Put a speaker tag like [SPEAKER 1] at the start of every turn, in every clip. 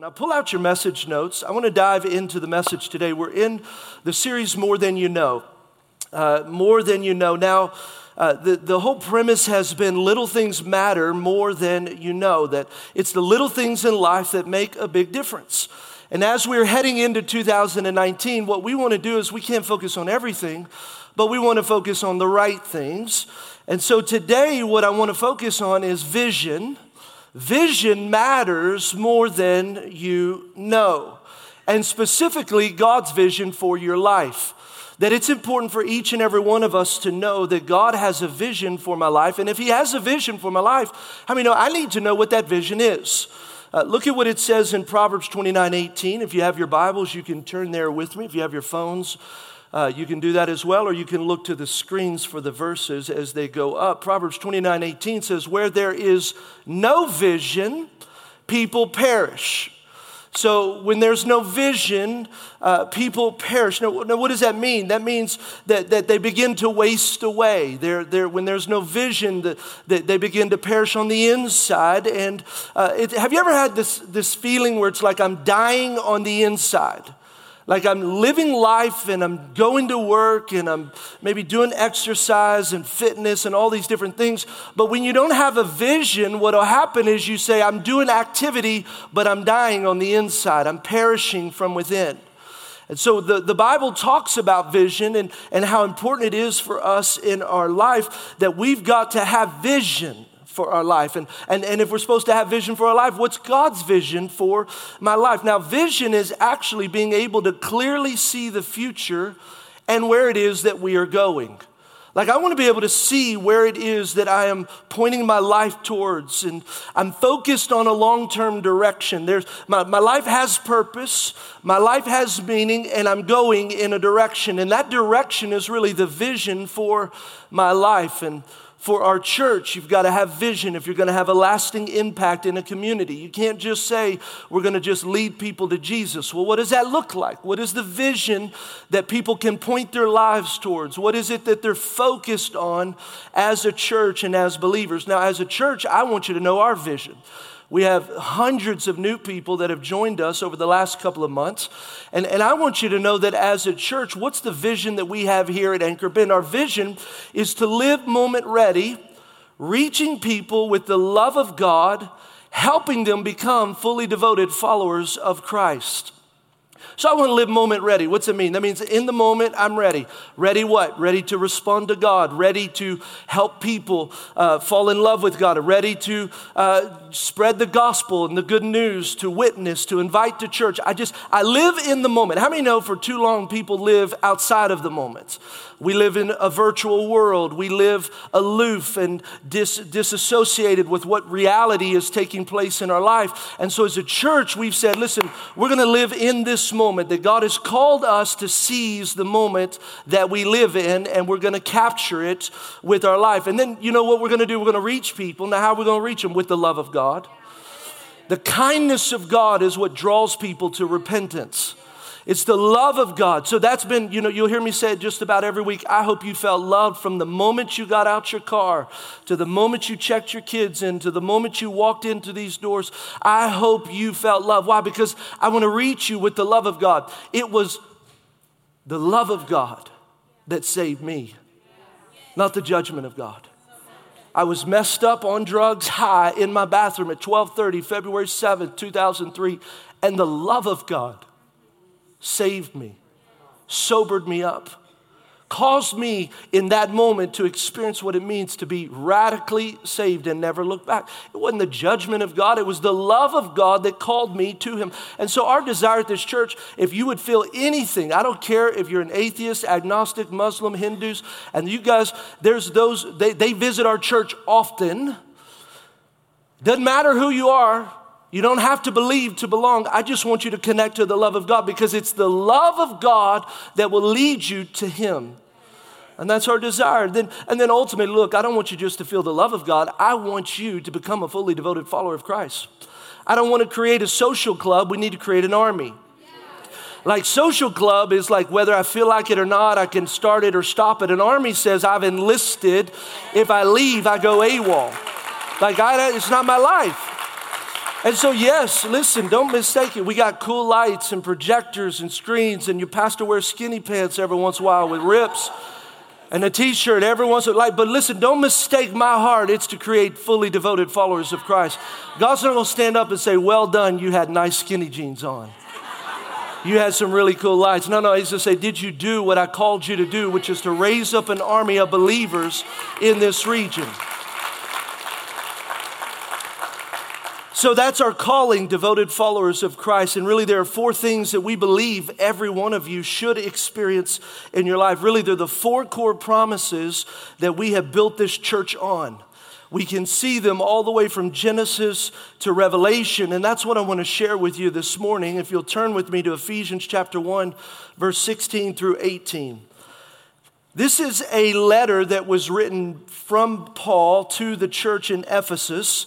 [SPEAKER 1] Now, pull out your message notes. I want to dive into the message today. We're in the series More Than You Know. Uh, more Than You Know. Now, uh, the, the whole premise has been little things matter more than you know, that it's the little things in life that make a big difference. And as we're heading into 2019, what we want to do is we can't focus on everything, but we want to focus on the right things. And so today, what I want to focus on is vision Vision matters more than you know, and specifically God's vision for your life. That it's important for each and every one of us to know that God has a vision for my life. And if He has a vision for my life, I mean, I need to know what that vision is. Uh, look at what it says in Proverbs 29 18. If you have your Bibles, you can turn there with me. If you have your phones, uh, you can do that as well, or you can look to the screens for the verses as they go up. Proverbs 29 18 says, Where there is no vision, people perish. So when there's no vision, uh, people perish. Now, now, what does that mean? That means that, that they begin to waste away. They're, they're, when there's no vision, the, the, they begin to perish on the inside. And uh, it, have you ever had this, this feeling where it's like I'm dying on the inside? Like I'm living life and I'm going to work and I'm maybe doing exercise and fitness and all these different things. But when you don't have a vision, what will happen is you say, I'm doing activity, but I'm dying on the inside. I'm perishing from within. And so the, the Bible talks about vision and, and how important it is for us in our life that we've got to have vision for our life. And, and, and if we're supposed to have vision for our life, what's God's vision for my life? Now, vision is actually being able to clearly see the future and where it is that we are going. Like, I want to be able to see where it is that I am pointing my life towards, and I'm focused on a long term direction. There's, my, my life has purpose, my life has meaning, and I'm going in a direction. And that direction is really the vision for my life. And for our church, you've got to have vision if you're going to have a lasting impact in a community. You can't just say, we're going to just lead people to Jesus. Well, what does that look like? What is the vision that people can point their lives towards? What is it that they're focused on as a church and as believers? Now, as a church, I want you to know our vision. We have hundreds of new people that have joined us over the last couple of months. And, and I want you to know that as a church, what's the vision that we have here at Anchor Bend? Our vision is to live moment ready, reaching people with the love of God, helping them become fully devoted followers of Christ. So I want to live moment ready. What's it mean? That means in the moment, I'm ready. Ready what? Ready to respond to God, ready to help people uh, fall in love with God, ready to uh, spread the gospel and the good news, to witness, to invite to church. I just, I live in the moment. How many know for too long people live outside of the moment? We live in a virtual world. We live aloof and dis- disassociated with what reality is taking place in our life. And so, as a church, we've said, listen, we're going to live in this moment, that God has called us to seize the moment that we live in, and we're going to capture it with our life. And then, you know what we're going to do? We're going to reach people. Now, how are we going to reach them? With the love of God. The kindness of God is what draws people to repentance. It's the love of God. So that's been, you know, you'll hear me say it just about every week. I hope you felt loved from the moment you got out your car to the moment you checked your kids in to the moment you walked into these doors. I hope you felt love. Why? Because I want to reach you with the love of God. It was the love of God that saved me, not the judgment of God. I was messed up on drugs high in my bathroom at 12:30 February 7th, 2003, and the love of God saved me, sobered me up, caused me in that moment to experience what it means to be radically saved and never look back. It wasn't the judgment of God, it was the love of God that called me to Him. And so, our desire at this church, if you would feel anything, I don't care if you're an atheist, agnostic, Muslim, Hindus, and you guys, there's those, they, they visit our church often. Doesn't matter who you are, you don't have to believe to belong. I just want you to connect to the love of God because it's the love of God that will lead you to Him. And that's our desire. Then, and then ultimately, look, I don't want you just to feel the love of God. I want you to become a fully devoted follower of Christ. I don't want to create a social club. We need to create an army. Like social club is like whether I feel like it or not, I can start it or stop it. An army says I've enlisted. If I leave, I go AWOL. Like I, it's not my life. And so, yes, listen, don't mistake it. We got cool lights and projectors and screens, and your pastor wears skinny pants every once in a while with rips and a t-shirt every once in a while. But listen, don't mistake my heart. It's to create fully devoted followers of Christ. God's not gonna stand up and say, Well done, you had nice skinny jeans on. You had some really cool lights. No, no, he's gonna say, Did you do what I called you to do, which is to raise up an army of believers in this region? So that's our calling, devoted followers of Christ. And really, there are four things that we believe every one of you should experience in your life. Really, they're the four core promises that we have built this church on. We can see them all the way from Genesis to Revelation. And that's what I want to share with you this morning. If you'll turn with me to Ephesians chapter 1, verse 16 through 18. This is a letter that was written from Paul to the church in Ephesus.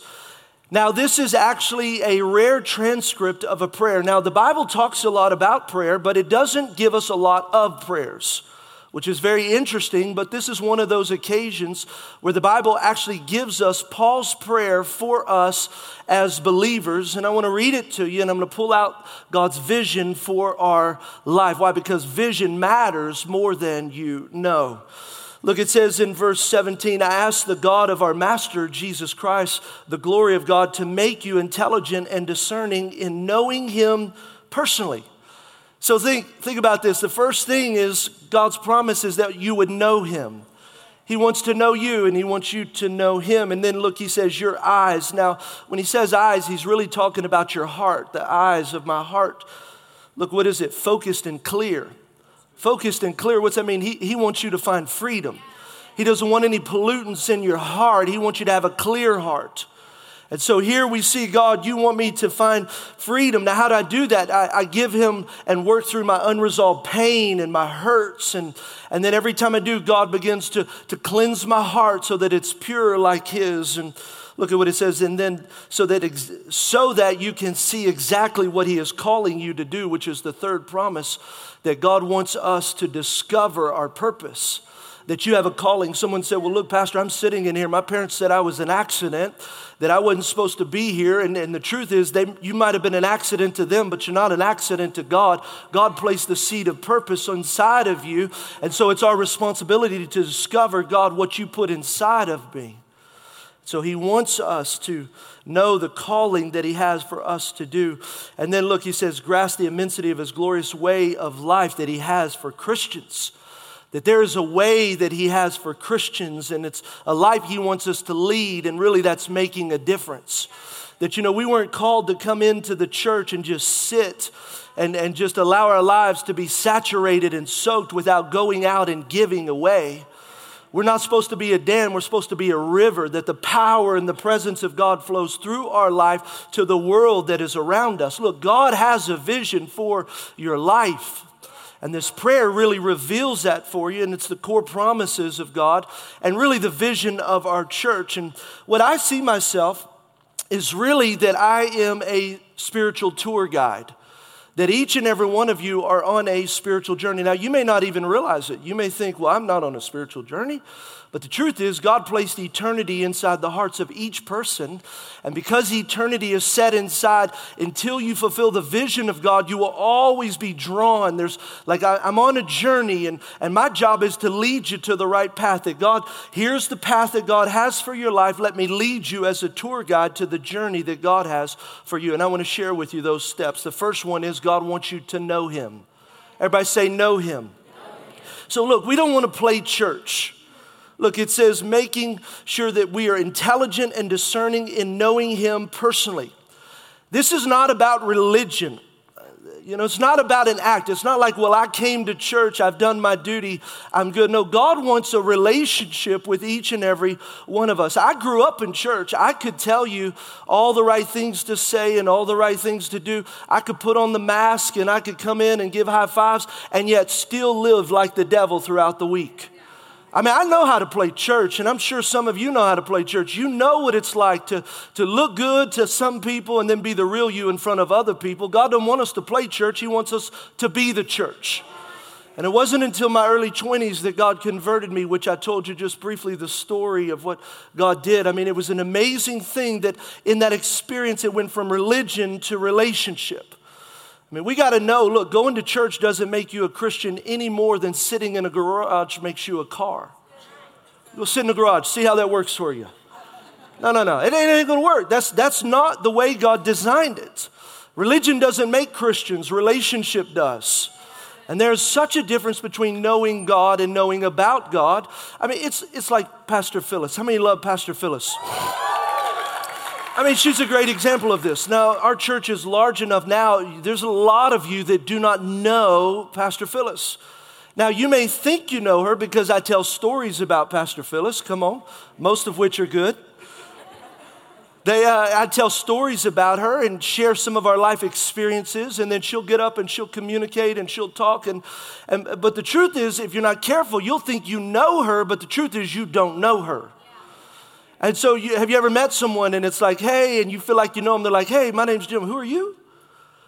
[SPEAKER 1] Now, this is actually a rare transcript of a prayer. Now, the Bible talks a lot about prayer, but it doesn't give us a lot of prayers, which is very interesting. But this is one of those occasions where the Bible actually gives us Paul's prayer for us as believers. And I want to read it to you, and I'm going to pull out God's vision for our life. Why? Because vision matters more than you know. Look, it says in verse 17, I ask the God of our Master, Jesus Christ, the glory of God, to make you intelligent and discerning in knowing Him personally. So think, think about this. The first thing is God's promise is that you would know Him. He wants to know you and he wants you to know him. And then look, he says, Your eyes. Now, when he says eyes, he's really talking about your heart, the eyes of my heart. Look, what is it? Focused and clear focused and clear. What's that mean? He, he wants you to find freedom. He doesn't want any pollutants in your heart. He wants you to have a clear heart. And so here we see, God, you want me to find freedom. Now, how do I do that? I, I, give him and work through my unresolved pain and my hurts. And, and then every time I do, God begins to, to cleanse my heart so that it's pure like his. And look at what it says. And then so that, ex- so that you can see exactly what he is calling you to do, which is the third promise that God wants us to discover our purpose. That you have a calling. Someone said, Well, look, Pastor, I'm sitting in here. My parents said I was an accident, that I wasn't supposed to be here. And, and the truth is, they, you might have been an accident to them, but you're not an accident to God. God placed the seed of purpose inside of you. And so it's our responsibility to discover, God, what you put inside of me. So he wants us to know the calling that he has for us to do. And then look, he says, grasp the immensity of his glorious way of life that he has for Christians. That there is a way that he has for Christians, and it's a life he wants us to lead, and really that's making a difference. That, you know, we weren't called to come into the church and just sit and, and just allow our lives to be saturated and soaked without going out and giving away. We're not supposed to be a dam, we're supposed to be a river, that the power and the presence of God flows through our life to the world that is around us. Look, God has a vision for your life. And this prayer really reveals that for you, and it's the core promises of God and really the vision of our church. And what I see myself is really that I am a spiritual tour guide that each and every one of you are on a spiritual journey. Now, you may not even realize it. You may think, well, I'm not on a spiritual journey. But the truth is, God placed eternity inside the hearts of each person. And because eternity is set inside, until you fulfill the vision of God, you will always be drawn. There's like, I, am on a journey, and, and my job is to lead you to the right path. That God, here's the path that God has for your life. Let me lead you as a tour guide to the journey that God has for you. And I want to share with you those steps. The first one is God wants you to know Him. Everybody say, know Him. So, look, we don't want to play church. Look, it says making sure that we are intelligent and discerning in knowing Him personally. This is not about religion. You know, it's not about an act. It's not like, well, I came to church, I've done my duty, I'm good. No, God wants a relationship with each and every one of us. I grew up in church. I could tell you all the right things to say and all the right things to do. I could put on the mask and I could come in and give high fives and yet still live like the devil throughout the week. I mean, I know how to play church, and I'm sure some of you know how to play church. You know what it's like to, to look good to some people and then be the real you in front of other people. God doesn't want us to play church, He wants us to be the church. And it wasn't until my early 20s that God converted me, which I told you just briefly the story of what God did. I mean, it was an amazing thing that in that experience it went from religion to relationship. I mean, we got to know look, going to church doesn't make you a Christian any more than sitting in a garage makes you a car. Go sit in the garage, see how that works for you. No, no, no. It ain't, ain't going to work. That's, that's not the way God designed it. Religion doesn't make Christians, relationship does. And there's such a difference between knowing God and knowing about God. I mean, it's, it's like Pastor Phyllis. How many love Pastor Phyllis? I mean, she's a great example of this. Now, our church is large enough now, there's a lot of you that do not know Pastor Phyllis. Now, you may think you know her because I tell stories about Pastor Phyllis, come on, most of which are good. They, uh, I tell stories about her and share some of our life experiences, and then she'll get up and she'll communicate and she'll talk. And, and, but the truth is, if you're not careful, you'll think you know her, but the truth is, you don't know her. And so, you, have you ever met someone and it's like, hey, and you feel like you know them? They're like, hey, my name's Jim. Who are you?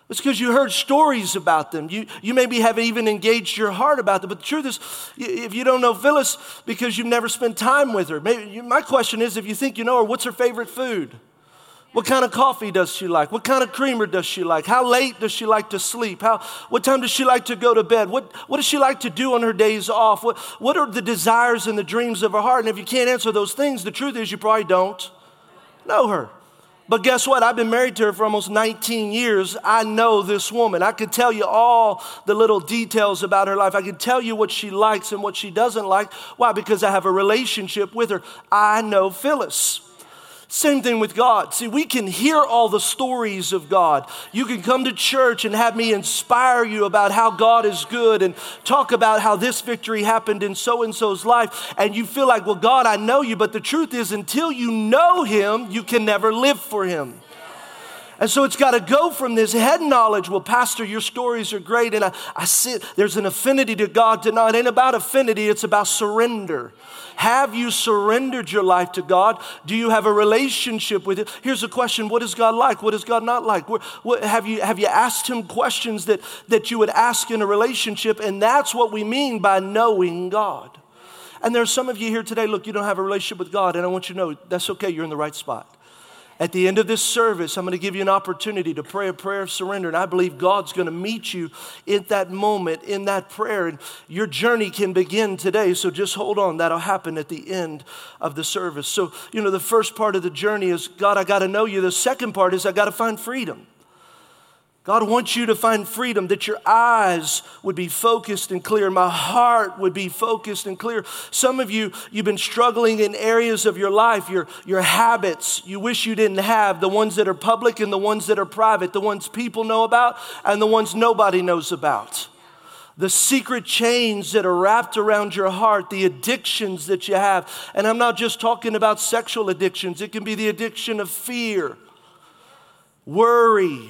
[SPEAKER 1] It's because you heard stories about them. You, you maybe haven't even engaged your heart about them. But the truth is, if you don't know Phyllis because you've never spent time with her, maybe, my question is if you think you know her, what's her favorite food? What kind of coffee does she like? What kind of creamer does she like? How late does she like to sleep? How, what time does she like to go to bed? What, what does she like to do on her days off? What, what are the desires and the dreams of her heart? And if you can't answer those things, the truth is you probably don't know her. But guess what? I've been married to her for almost 19 years. I know this woman. I could tell you all the little details about her life. I can tell you what she likes and what she doesn't like. Why? Because I have a relationship with her. I know Phyllis. Same thing with God. See, we can hear all the stories of God. You can come to church and have me inspire you about how God is good and talk about how this victory happened in so and so's life. And you feel like, well, God, I know you. But the truth is, until you know Him, you can never live for Him. And so it's got to go from this head knowledge. Well, Pastor, your stories are great. And I, I see there's an affinity to God tonight. It ain't about affinity, it's about surrender. Have you surrendered your life to God? Do you have a relationship with Him? Here's a question What is God like? What is God not like? What, what, have, you, have you asked Him questions that, that you would ask in a relationship? And that's what we mean by knowing God. And there's some of you here today, look, you don't have a relationship with God, and I want you to know that's okay, you're in the right spot. At the end of this service, I'm going to give you an opportunity to pray a prayer of surrender. And I believe God's going to meet you in that moment, in that prayer. And your journey can begin today. So just hold on. That'll happen at the end of the service. So, you know, the first part of the journey is God, I got to know you. The second part is I got to find freedom. God wants you to find freedom, that your eyes would be focused and clear. My heart would be focused and clear. Some of you, you've been struggling in areas of your life, your, your habits you wish you didn't have, the ones that are public and the ones that are private, the ones people know about and the ones nobody knows about. The secret chains that are wrapped around your heart, the addictions that you have. And I'm not just talking about sexual addictions, it can be the addiction of fear, worry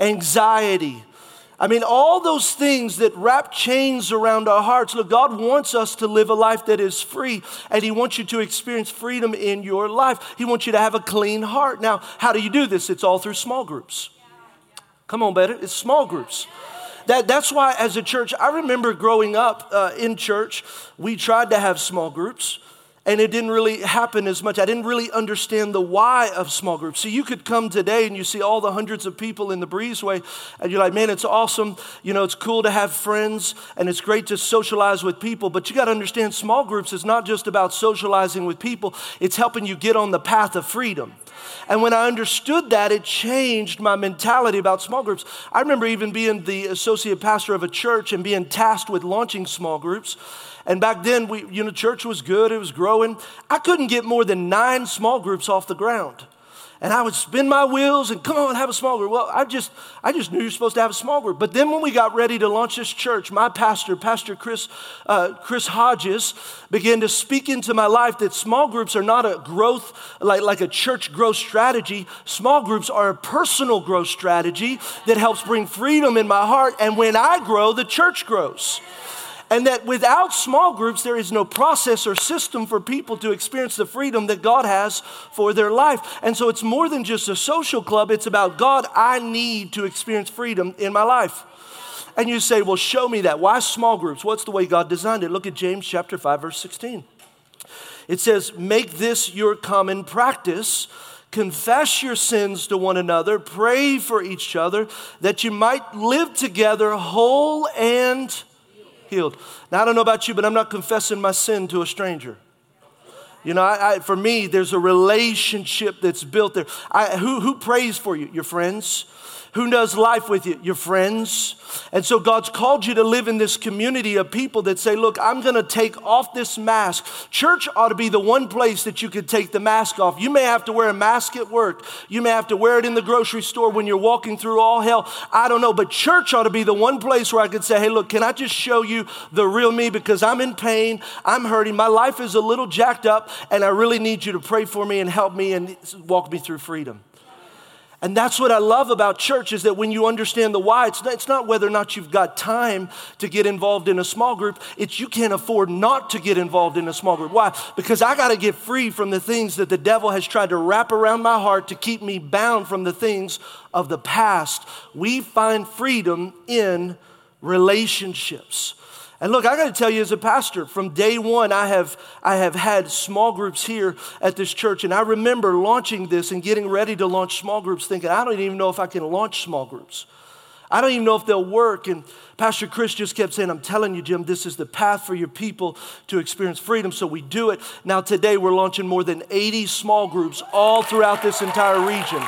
[SPEAKER 1] anxiety. I mean, all those things that wrap chains around our hearts. Look, God wants us to live a life that is free, and He wants you to experience freedom in your life. He wants you to have a clean heart. Now, how do you do this? It's all through small groups. Come on, better. It's small groups. That, that's why, as a church, I remember growing up uh, in church, we tried to have small groups and it didn't really happen as much. I didn't really understand the why of small groups. So you could come today and you see all the hundreds of people in the breezeway, and you're like, man, it's awesome. You know, it's cool to have friends and it's great to socialize with people. But you got to understand, small groups is not just about socializing with people, it's helping you get on the path of freedom. And when I understood that, it changed my mentality about small groups. I remember even being the associate pastor of a church and being tasked with launching small groups. And back then, we, you know, church was good, it was growing. I couldn't get more than nine small groups off the ground. And I would spin my wheels and come on, have a small group. Well, I just, I just knew you're supposed to have a small group. But then when we got ready to launch this church, my pastor, Pastor Chris, uh, Chris Hodges, began to speak into my life that small groups are not a growth, like, like a church growth strategy. Small groups are a personal growth strategy that helps bring freedom in my heart. And when I grow, the church grows and that without small groups, there is no process or system for people to experience the freedom that God has for their life. And so it's more than just a social club, it's about God, I need to experience freedom in my life. And you say, well, show me that. Why small groups? What's the way God designed it? Look at James chapter 5, verse 16. It says, make this your common practice. Confess your sins to one another, pray for each other, that you might live together whole and healed. Now, I don't know about you, but I'm not confessing my sin to a stranger. You know, I, I, for me, there's a relationship that's built there. I, who, who prays for you? Your friends. Who does life with you? Your friends. And so God's called you to live in this community of people that say, Look, I'm going to take off this mask. Church ought to be the one place that you could take the mask off. You may have to wear a mask at work, you may have to wear it in the grocery store when you're walking through all hell. I don't know, but church ought to be the one place where I could say, Hey, look, can I just show you the real me? Because I'm in pain, I'm hurting, my life is a little jacked up, and I really need you to pray for me and help me and walk me through freedom. And that's what I love about church is that when you understand the why, it's not, it's not whether or not you've got time to get involved in a small group, it's you can't afford not to get involved in a small group. Why? Because I got to get free from the things that the devil has tried to wrap around my heart to keep me bound from the things of the past. We find freedom in relationships. And look, I got to tell you as a pastor, from day one, I have, I have had small groups here at this church. And I remember launching this and getting ready to launch small groups, thinking, I don't even know if I can launch small groups. I don't even know if they'll work. And Pastor Chris just kept saying, I'm telling you, Jim, this is the path for your people to experience freedom. So we do it. Now, today, we're launching more than 80 small groups all throughout this entire region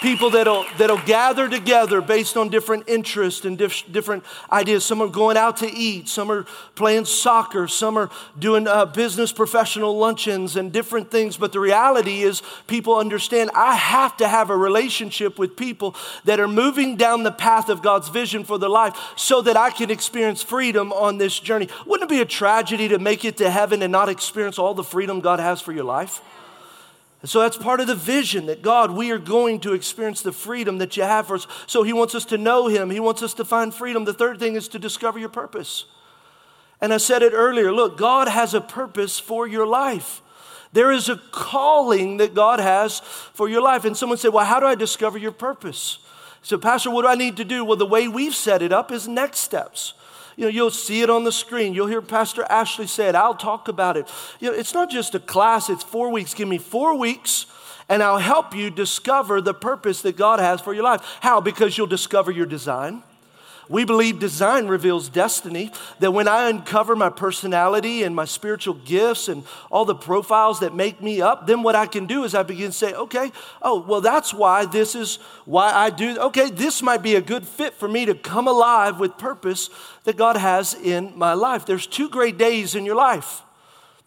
[SPEAKER 1] people that'll, that'll gather together based on different interests and dif- different ideas. Some are going out to eat, some are playing soccer, some are doing uh, business professional luncheons and different things. But the reality is, people understand I have to have a relationship with people that are moving down the path of God's vision for their life so that I can experience freedom on this journey. Wouldn't it be a tragedy to make it to heaven and not experience all the freedom God has for your life? And so that's part of the vision that God, we are going to experience the freedom that you have for us. So He wants us to know Him, He wants us to find freedom. The third thing is to discover your purpose. And I said it earlier look, God has a purpose for your life. There is a calling that God has for your life. And someone said, Well, how do I discover your purpose? So, Pastor, what do I need to do? Well, the way we've set it up is next steps. You know, you'll see it on the screen. You'll hear Pastor Ashley say it. I'll talk about it. You know, it's not just a class, it's four weeks. Give me four weeks and I'll help you discover the purpose that God has for your life. How? Because you'll discover your design. We believe design reveals destiny, that when I uncover my personality and my spiritual gifts and all the profiles that make me up, then what I can do is I begin to say, okay, oh, well, that's why this is why I do, okay, this might be a good fit for me to come alive with purpose that God has in my life. There's two great days in your life.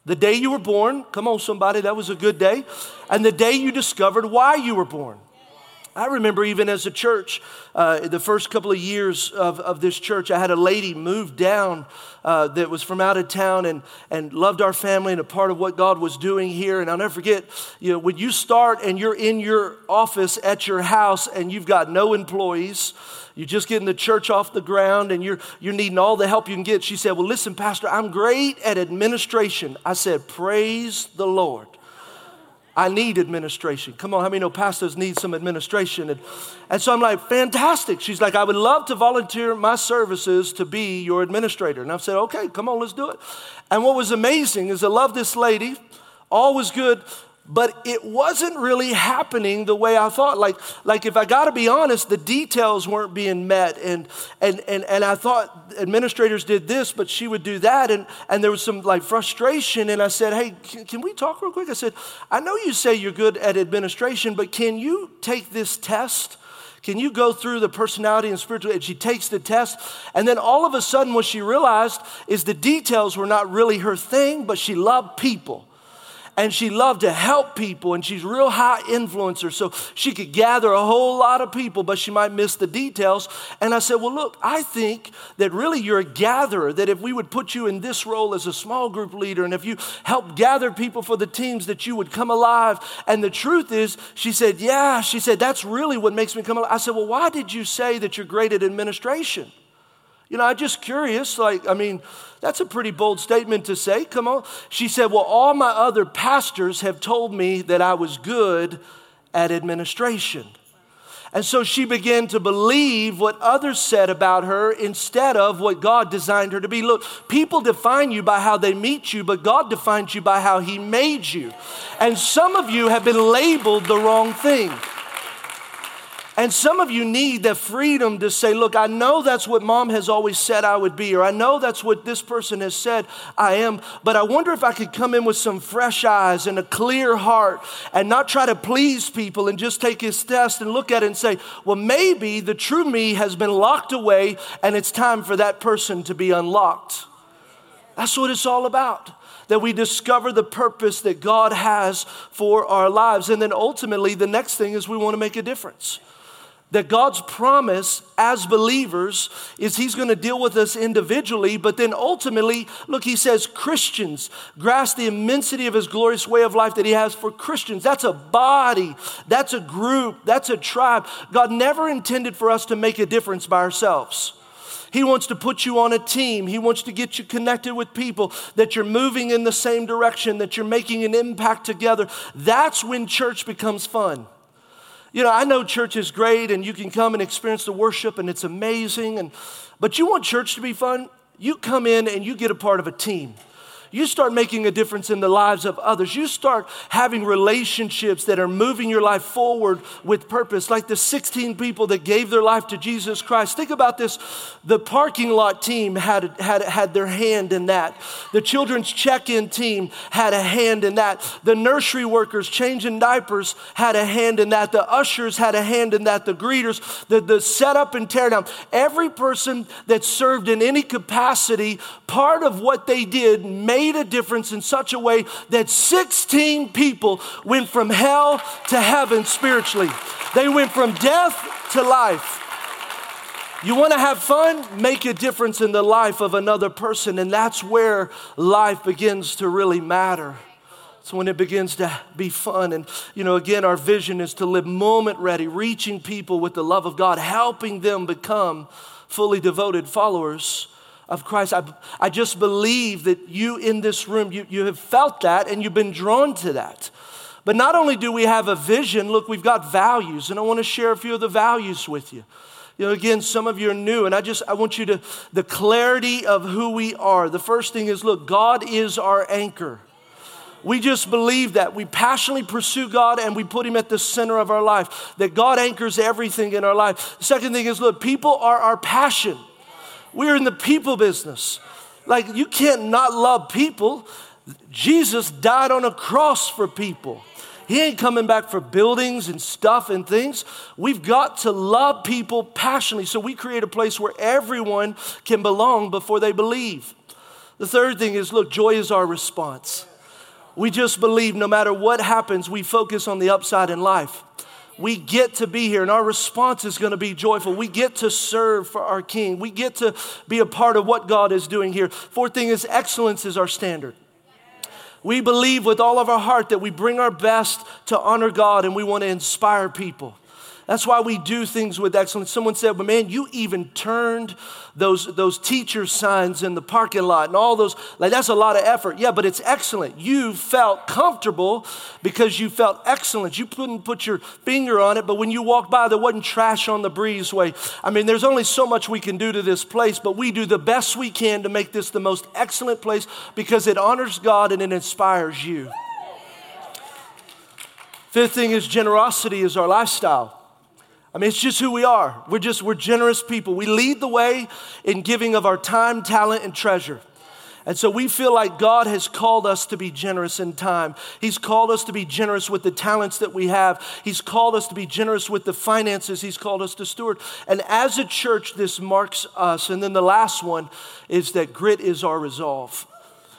[SPEAKER 1] The day you were born, come on, somebody, that was a good day, and the day you discovered why you were born. I remember even as a church, uh, the first couple of years of, of this church, I had a lady move down uh, that was from out of town and, and loved our family and a part of what God was doing here. And I'll never forget, you know, when you start and you're in your office at your house and you've got no employees, you're just getting the church off the ground and you're, you're needing all the help you can get. She said, Well, listen, Pastor, I'm great at administration. I said, Praise the Lord. I need administration. Come on, how many know pastors need some administration? And, and so I'm like, fantastic. She's like, I would love to volunteer my services to be your administrator. And I've said, okay, come on, let's do it. And what was amazing is I love this lady. All was good but it wasn't really happening the way I thought. Like, like if I got to be honest, the details weren't being met. And, and, and, and I thought administrators did this, but she would do that. And, and there was some like frustration. And I said, hey, can, can we talk real quick? I said, I know you say you're good at administration, but can you take this test? Can you go through the personality and spiritual? And she takes the test. And then all of a sudden, what she realized is the details were not really her thing, but she loved people and she loved to help people and she's real high influencer so she could gather a whole lot of people but she might miss the details. And i said well look i think that really you're a gatherer that if we would put you in this role as a small group leader and if you help gather people for the teams that you would come alive. And the truth is she said yeah. She said that's really what makes me come alive. I said well why did you say that you're great at administration you know, I'm just curious. Like, I mean, that's a pretty bold statement to say. Come on. She said, Well, all my other pastors have told me that I was good at administration. And so she began to believe what others said about her instead of what God designed her to be. Look, people define you by how they meet you, but God defines you by how He made you. And some of you have been labeled the wrong thing. And some of you need the freedom to say, Look, I know that's what mom has always said I would be, or I know that's what this person has said I am, but I wonder if I could come in with some fresh eyes and a clear heart and not try to please people and just take his test and look at it and say, Well, maybe the true me has been locked away and it's time for that person to be unlocked. That's what it's all about that we discover the purpose that God has for our lives. And then ultimately, the next thing is we want to make a difference. That God's promise as believers is He's to deal with us individually, but then ultimately, look, He says Christians grasp the immensity of His glorious way of life that He has for Christians. That's a body, that's a group, that's a tribe. God never intended for us to make a difference by ourselves. He wants to put you on a team. He wants to get you connected with people that you're moving in the same direction, that you're making an impact together. That's when church becomes fun. You know, I know church is great and you can come and experience the worship and it's amazing and but you want church to be fun? You come in and you get a part of a team you start making a difference in the lives of others. You start having relationships that are moving your life forward with purpose, like the 16 people that gave their life to Jesus Christ. Think about this the parking lot team had, had, had their hand in that, the children's check in team had a hand in that, the nursery workers changing diapers had a hand in that, the ushers had a hand in that, the greeters, the, the setup and teardown. Every person that served in any capacity, part of what they did made made a difference in such a way that 16 people went from hell to heaven spiritually. They went from death to life. You want to have fun? Make a difference in the life of another person, and that's where life begins to really matter. It's when it begins to be fun. And, you know, again, our vision is to live moment ready, reaching people with the love of God, helping them become fully devoted followers of Christ. I, I just believe that you in this room, you, you have felt that and you've been drawn to that. But not only do we have a vision, look, we've got values, and I want to share a few of the values with you. You know, again, some of you are new, and I just I want you to the clarity of who we are. The first thing is look, God is our anchor. We just believe that. We passionately pursue God and we put Him at the center of our life, that God anchors everything in our life. The second thing is look, people are our passion. We're in the people business. Like, you can't not love people. Jesus died on a cross for people. He ain't coming back for buildings and stuff and things. We've got to love people passionately. So we create a place where everyone can belong before they believe. The third thing is look, joy is our response. We just believe no matter what happens, we focus on the upside in life we get to be here and our response is going to be joyful. We get to serve for our King. We get to be a part of what God is doing here. Fourth thing is excellence is our standard. We believe with all of our heart that we bring our best to honor God and we want to inspire people. That's why we do things with excellence. Someone said, but man, you even turned those, those teacher signs in the parking lot and all those. Like, that's a lot of effort. Yeah, but it's excellent. You felt comfortable because you felt excellent. You couldn't put your finger on it, but when you walked by, there wasn't trash on the breezeway. I mean, there's only so much we can do to this place, but we do the best we can to make this the most excellent place because it honors God and it inspires you. Fifth thing is generosity is our lifestyle. I mean, it's just who we are. We're just, we're generous people. We lead the way in giving of our time, talent, and treasure. And so we feel like God has called us to be generous in time. He's called us to be generous with the talents that we have. He's called us to be generous with the finances He's called us to steward. And as a church, this marks us. And then the last one is that grit is our resolve.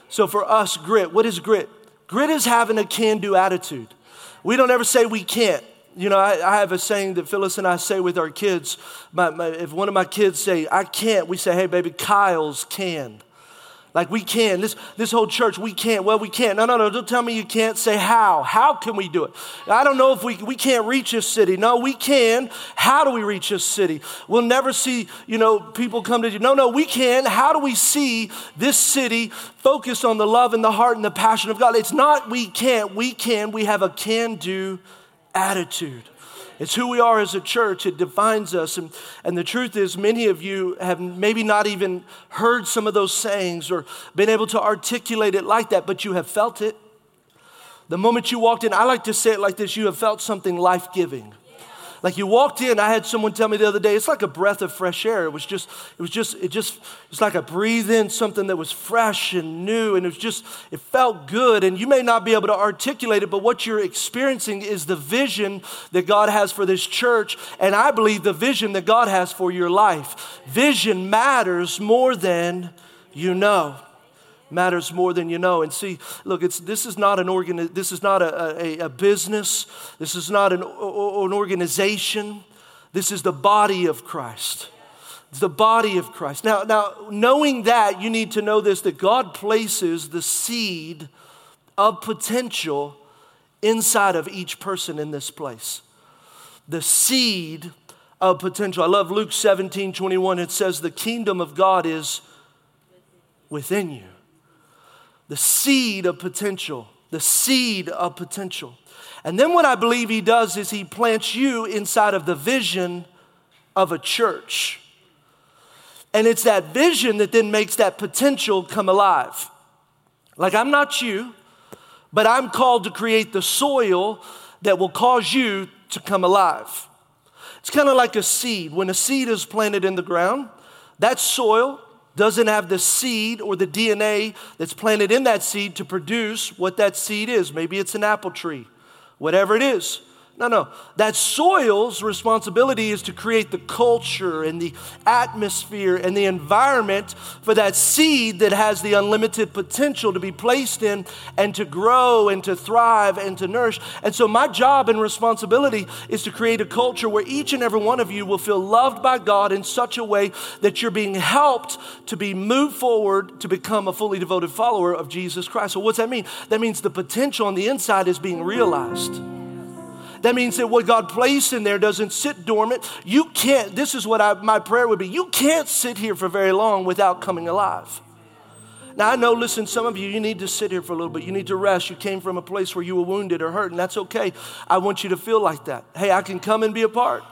[SPEAKER 1] So for us, grit, what is grit? Grit is having a can do attitude. We don't ever say we can't. You know, I, I, have a saying that Phyllis and I say with our kids. My, my, if one of my kids say, I can't, we say, hey, baby, Kyle's can. Like we can. This, this whole church, we can't. Well, we can't. No, no, no. Don't tell me you can't. Say how. How can we do it? I don't know if we, we can't reach this city. No, we can. How do we reach this city? We'll never see, you know, people come to you. No, no, we can. How do we see this city focused on the love and the heart and the passion of God? It's not we can't. We can. We have a can do attitude. It's who we are as a church. It defines us. And, and the truth is, many of you have maybe not even heard some of those sayings or been able to articulate it like that, but you have felt it. The moment you walked in, I like to say it like this you have felt something life giving. Like you walked in, I had someone tell me the other day, it's like a breath of fresh air. It was just, it was just, it just, it's like I breathe in something that was fresh and new, and it was just, it felt good. And you may not be able to articulate it, but what you're experiencing is the vision that God has for this church, and I believe the vision that God has for your life. Vision matters more than you know matters more than you know. And see, look, it's, this is not an organ, this is not a, a, a business, this is not an, an organization. This is the body of Christ. It's the body of Christ. Now, now, knowing that, you need to know this that God places the seed of potential inside of each person in this place. The seed of potential. I love Luke 17 21. It says, The kingdom of God is within you the seed of potential, the seed of potential. And then what I believe he does is he plants you inside of the vision of a church. And it's that vision that then makes that potential come alive. Like, I'm not you, but I'm called to create the soil that will cause you to come alive. It's kind of like a seed. When a seed is planted in the ground, that soil doesn't have the seed or the DNA that's planted in that seed to produce what that seed is. Maybe it's an apple tree, whatever it is. No, no. That soil's responsibility is to create the culture and the atmosphere and the environment for that seed that has the unlimited potential to be placed in and to grow and to thrive and to nourish. And so, my job and responsibility is to create a culture where each and every one of you will feel loved by God in such a way that you're being helped to be moved forward to become a fully devoted follower of Jesus Christ. So, what's that mean? That means the potential on the inside is being realized. That means that what God placed in there doesn't sit dormant. You can't, this is what I, my prayer would be you can't sit here for very long without coming alive. Now, I know, listen, some of you, you need to sit here for a little bit. You need to rest. You came from a place where you were wounded or hurt, and that's okay. I want you to feel like that. Hey, I can come and be a part.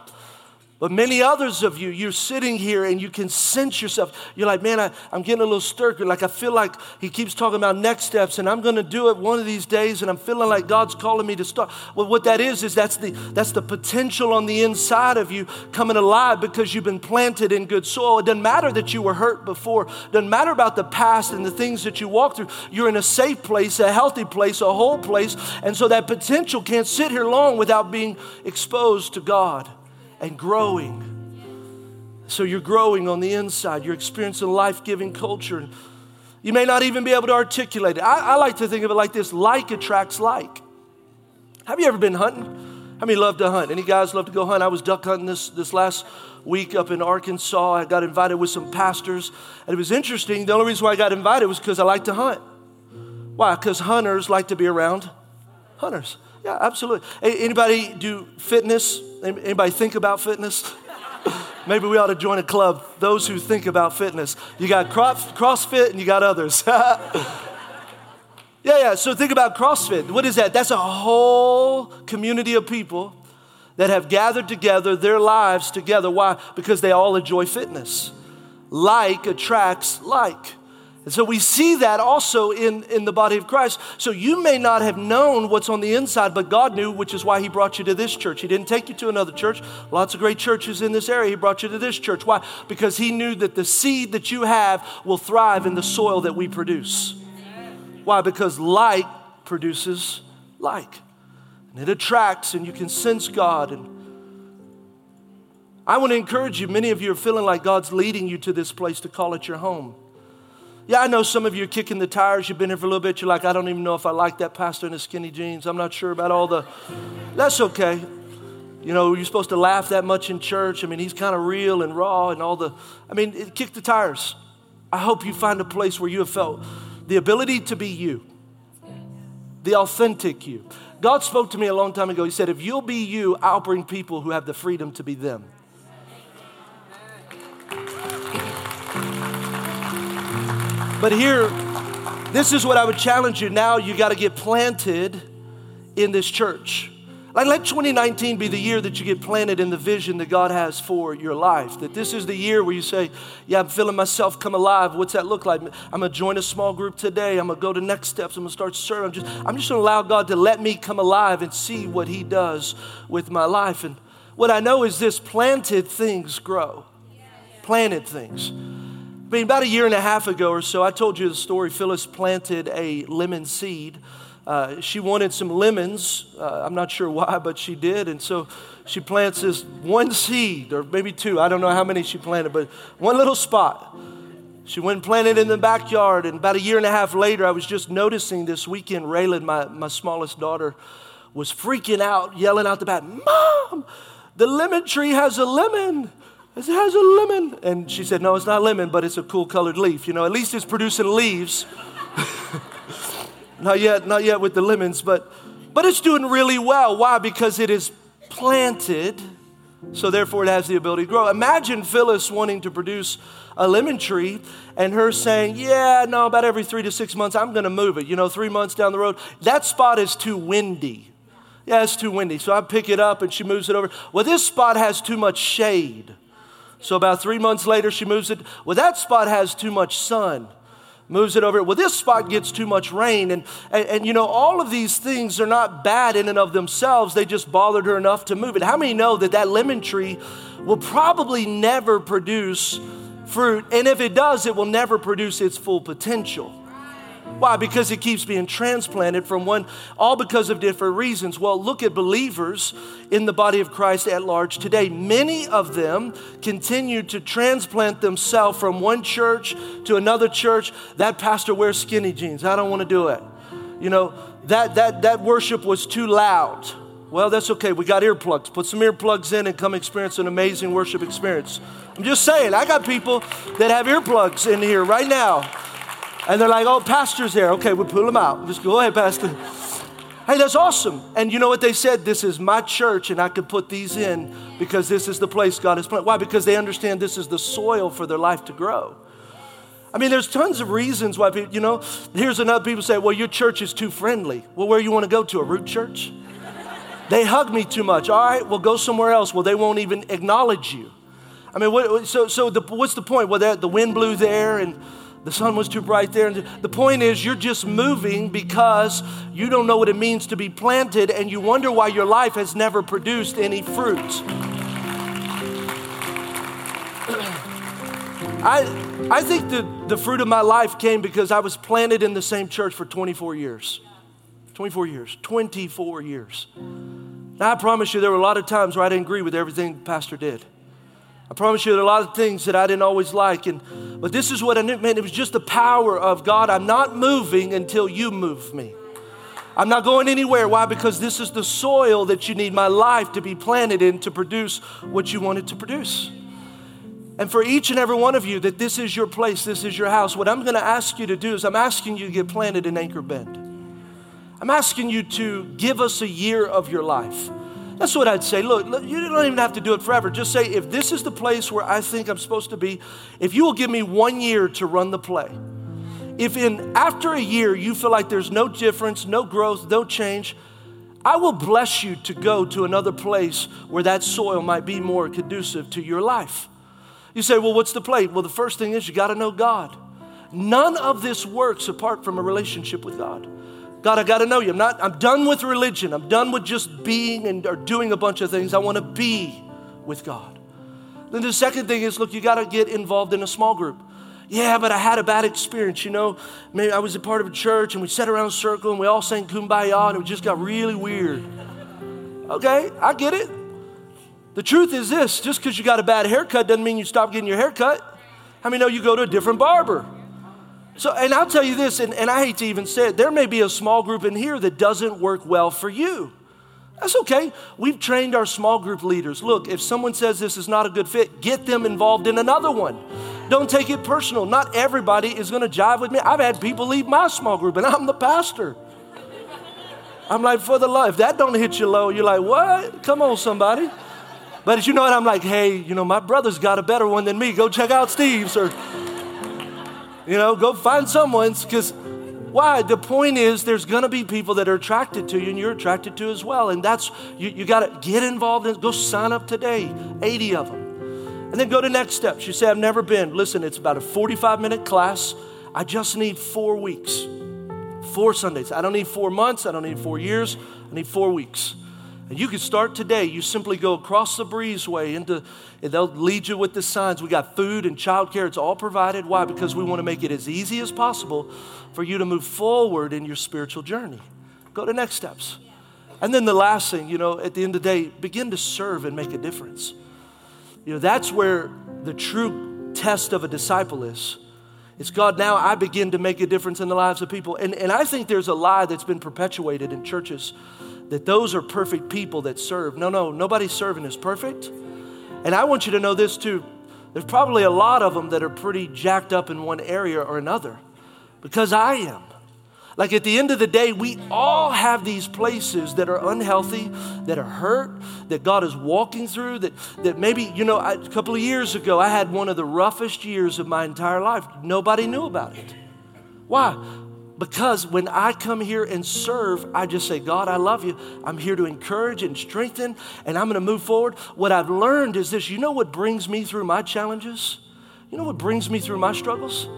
[SPEAKER 1] But many others of you, you're sitting here and you can sense yourself. You're like, man, I, am getting a little stirred. Like, I feel like he keeps talking about next steps and I'm going to do it one of these days and I'm feeling like God's calling me to start. Well, what that is, is that's the, that's the potential on the inside of you coming alive because you've been planted in good soil. It doesn't matter that you were hurt before. It doesn't matter about the past and the things that you walked through. You're in a safe place, a healthy place, a whole place. And so that potential can't sit here long without being exposed to God and growing. So you're growing on the inside. You're experiencing life giving culture. You may not even be able to articulate it. I, I, like to think of it like this like attracts like. Have you ever been hunting? How many love to hunt? Any guys love to go hunt? I was duck hunting this, this last week up in Arkansas. I got invited with some pastors. And it was interesting. The only reason why I got invited was because I like to hunt. Why? Because hunters like to be around hunters. Yeah, absolutely. Anybody do fitness? Anybody think about fitness? Maybe we ought to join a club, those who think about fitness. You got CrossFit and you got others. yeah, yeah. So think about CrossFit. What is that? That's a whole community of people that have gathered together their lives together. Why? Because they all enjoy fitness. Like attracts like. And so we see that also in, in the body of Christ. So you may not have known what's on the inside, but God knew, which is why He brought you to this church. He didn't take you to another church. Lots of great churches in this area. He brought you to this church. Why? Because He knew that the seed that you have will thrive in the soil that we produce. Why? Because like produces like. And it attracts, and you can sense God. And I want to encourage you. Many of you are feeling like God's leading you to this place to call it your home. Yeah, I know some of you are kicking the tires. You've been here for a little bit. You're like, I don't even know if I like that pastor in his skinny jeans. I'm not sure about all the. That's okay. You know, you're supposed to laugh that much in church. I mean, he's kind of real and raw and all the. I mean, it, kick the tires. I hope you find a place where you have felt the ability to be you, the authentic you. God spoke to me a long time ago. He said, If you'll be you, I'll bring people who have the freedom to be them. But here, this is what I would challenge you. Now you got to get planted in this church. Like, let 2019 be the year that you get planted in the vision that God has for your life. That this is the year where you say, Yeah, I'm feeling myself come alive. What's that look like? I'm gonna join a small group today. I'm gonna go to next steps. I'm gonna start serving. I'm just, I'm just gonna allow God to let me come alive and see what He does with my life. And what I know is this planted things grow. Planted things. I mean, about a year and a half ago or so, I told you the story. Phyllis planted a lemon seed uh, she wanted some lemons. Uh, I'm not sure why, but she did. And so she plants this one seed, or maybe two. I don't know how many she planted, but one little spot. She went and planted in the backyard. And about a year and a half later, I was just noticing this weekend, Raylan, my, my smallest daughter, was freaking out, yelling out the back, Mom, the lemon tree has a lemon. It has a lemon. And she said, No, it's not lemon, but it's a cool colored leaf. You know, at least it's producing leaves. Not yet, not yet with the lemons, but but it's doing really well. Why? Because it is planted, so therefore it has the ability to grow. Imagine Phyllis wanting to produce a lemon tree and her saying, Yeah, no, about every three to six months, I'm gonna move it. You know, three months down the road. That spot is too windy. Yeah, it's too windy. So I pick it up and she moves it over. Well, this spot has too much shade. So about three months later, she moves it. Well, that spot has too much sun moves it over. Well, this spot gets too much rain. And, and, and, you know, all of these things are not bad in and of themselves. They just bothered her enough to move it. How many know that that lemon tree will probably never produce fruit? And if it does, it will never produce its full potential. Why? Because it keeps being transplanted from one, all because of different reasons. Well, look at believers in the body of Christ at large today. Many of them continue to transplant themselves from one church to another church. That pastor wears skinny jeans. I don't want to do it. You know, that, that, that worship was too loud. Well, that's okay. We got earplugs. Put some earplugs in and come experience an amazing worship experience. I'm just saying, I got people that have earplugs in here right now and they're like, oh, pastor's there. Okay, we'll pull them out. Just go ahead, pastor. Hey, that's awesome. And you know what they said? This is my church, and I could put these in because this is the place God has planted. Why? Because they understand this is the soil for their life to grow. I mean, there's tons of reasons why people, you know, here's another people say, well, your church is too friendly. Well, where you want to go to? A root church? They hug me too much. All right, well, go somewhere else. Well, they won't even acknowledge you. I mean, what, so, so the, what's the point? Well, the wind blew there and the sun was too bright there. And the point is, you're just moving because you don't know what it means to be planted and you wonder why your life has never produced any fruit. I, I think the, the fruit of my life came because I was planted in the same church for 24 years. 24 years. 24 years. Now, I promise you, there were a lot of times where I didn't agree with everything the pastor did. I promise you, there are a lot of things that I didn't always like. And, but this is what I knew, man, it was just the power of God. I'm not moving until you move me. I'm not going anywhere. Why? Because this is the soil that you need my life to be planted in to produce what you want it to produce. And for each and every one of you, that this is your place, this is your house, what I'm going to ask you to do is I'm asking you to get planted in Anchor Bend. I'm asking you to give us a year of your life. That's what I'd say. Look, you don't even have to do it forever. Just say, if this is the place where I think I'm supposed to be, if you will give me one year to run the play, if in after a year you feel like there's no difference, no growth, no change, I will bless you to go to another place where that soil might be more conducive to your life. You say, well, what's the play? Well, the first thing is you got to know God. None of this works apart from a relationship with God. God, I got to know you. I'm not, I'm done with religion. I'm done with just being and or doing a bunch of things. I want to be with God. Then the second thing is, look, you got to get involved in a small group. Yeah, but I had a bad experience. You know, maybe I was a part of a church and we sat around a circle and we all sang kumbaya and it just got really weird. Okay, I get it. The truth is this just because you got a bad haircut doesn't mean you stop getting your haircut. How many know you go to a different barber? So, and I'll tell you this, and, and I hate to even say it, there may be a small group in here that doesn't work well for you. That's okay. We've trained our small group leaders. Look, if someone says this is not a good fit, get them involved in another one. Don't take it personal. Not everybody is going to jive with me. I've had people leave my small group, and I'm the pastor. I'm like, for the love, that don't hit you low, you're like, what? Come on, somebody. But you know what? I'm like, hey, you know, my brother's got a better one than me. Go check out Steve's or you know, go find someone's because Why? The point is, there's going to be people that are attracted to you, and you're attracted to as well. And that's, you, you got to get involved in Go sign up today, 80 of them. And then go to next steps. You say, I've never been. Listen, it's about a 45 minute class. I just need four weeks, four Sundays. I don't need four months. I don't need four years. I need four weeks. And you can start today. You simply go across the breezeway into, and they'll lead you with the signs. We got food and childcare. It's all provided. Why? Because we want to make it as easy as possible for you to move forward in your spiritual journey. Go to next steps. And then the last thing, you know, at the end of the day, begin to serve and make a difference. You know, that's where the true test of a disciple is. It's God, now I begin to make a difference in the lives of people. And, and I think there's a lie that's been perpetuated in churches that those are perfect people that serve. No, no, nobody serving is perfect. And I want you to know this too. There's probably a lot of them that are pretty jacked up in one area or another because I am. Like at the end of the day, we all have these places that are unhealthy, that are hurt, that God is walking through, that, that maybe, you know, I, a couple of years ago, I had one of the roughest years of my entire life. Nobody knew about it. Why? Because when I come here and serve, I just say, God, I love you. I'm here to encourage and strengthen, and I'm going to move forward. What I've learned is this you know what brings me through my challenges? You know what brings me through my struggles?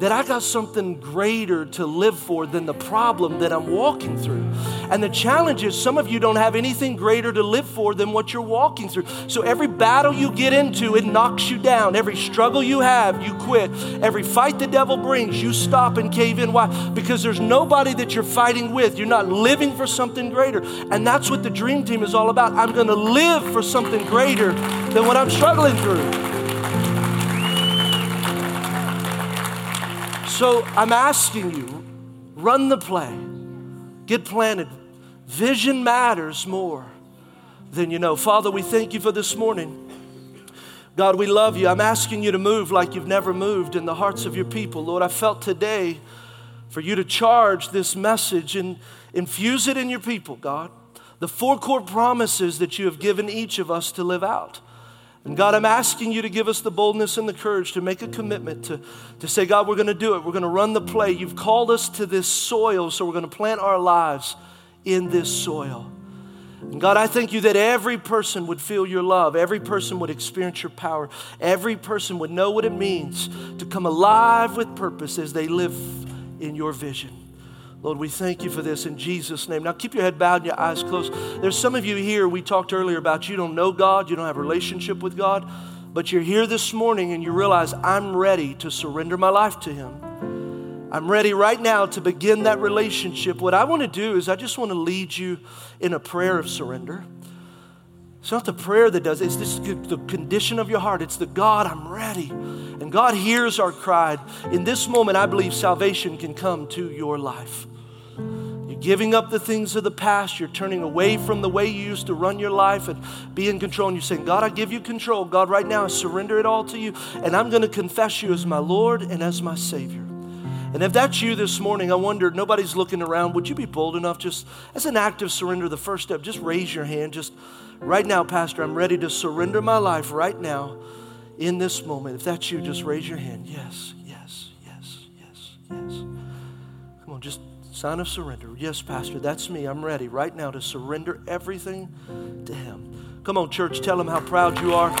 [SPEAKER 1] That I got something greater to live for than the problem that I'm walking through. And the challenge is some of you don't have anything greater to live for than what you're walking through. So every battle you get into, it knocks you down. Every struggle you have, you quit. Every fight the devil brings, you stop and cave in. Why? Because there's nobody that you're fighting with. You're not living for something greater. And that's what the dream team is all about. I'm going to live for something greater than what I'm struggling through. So I'm asking you run the play, get planted. Vision matters more than you know. Father, we thank you for this morning. God, we love you. I'm asking you to move like you've never moved in the hearts of your people. Lord, I felt today for you to charge this message and infuse it in your people, God. The four core promises that you have given each of us to live out. And God, I'm asking you to give us the boldness and the courage to make a commitment to, to say, God, we're going to do it. We're going to run the play. You've called us to this soil, so we're going to plant our lives in this soil. And God, I thank you that every person would feel your love, every person would experience your power, every person would know what it means to come alive with purpose as they live in your vision. Lord, we thank you for this in Jesus' name. Now keep your head bowed and your eyes closed. There's some of you here, we talked earlier about you don't know God, you don't have a relationship with God, but you're here this morning and you realize I'm ready to surrender my life to Him. I'm ready right now to begin that relationship. What I want to do is I just want to lead you in a prayer of surrender. It's not the prayer that does it, it's this, the condition of your heart. It's the God, I'm ready. And God hears our cry. In this moment, I believe salvation can come to your life. You're giving up the things of the past. You're turning away from the way you used to run your life and be in control. And you're saying, God, I give you control. God, right now, I surrender it all to you. And I'm going to confess you as my Lord and as my Savior. And if that's you this morning, I wonder, nobody's looking around. Would you be bold enough, just as an act of surrender, the first step, just raise your hand. Just right now, Pastor, I'm ready to surrender my life right now in this moment. If that's you, just raise your hand. Yes, yes, yes, yes, yes. Come on, just Sign of surrender. Yes, Pastor, that's me. I'm ready right now to surrender everything to Him. Come on, church, tell Him how proud you are.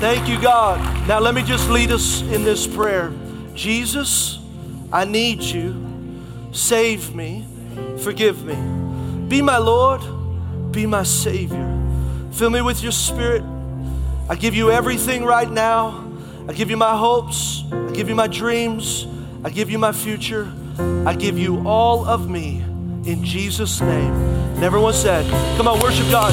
[SPEAKER 1] Thank you, God. Now, let me just lead us in this prayer. Jesus, I need you. Save me. Forgive me. Be my Lord. Be my Savior. Fill me with your Spirit. I give you everything right now. I give you my hopes. I give you my dreams. I give you my future. I give you all of me in Jesus' name. And everyone said, Come on, worship God.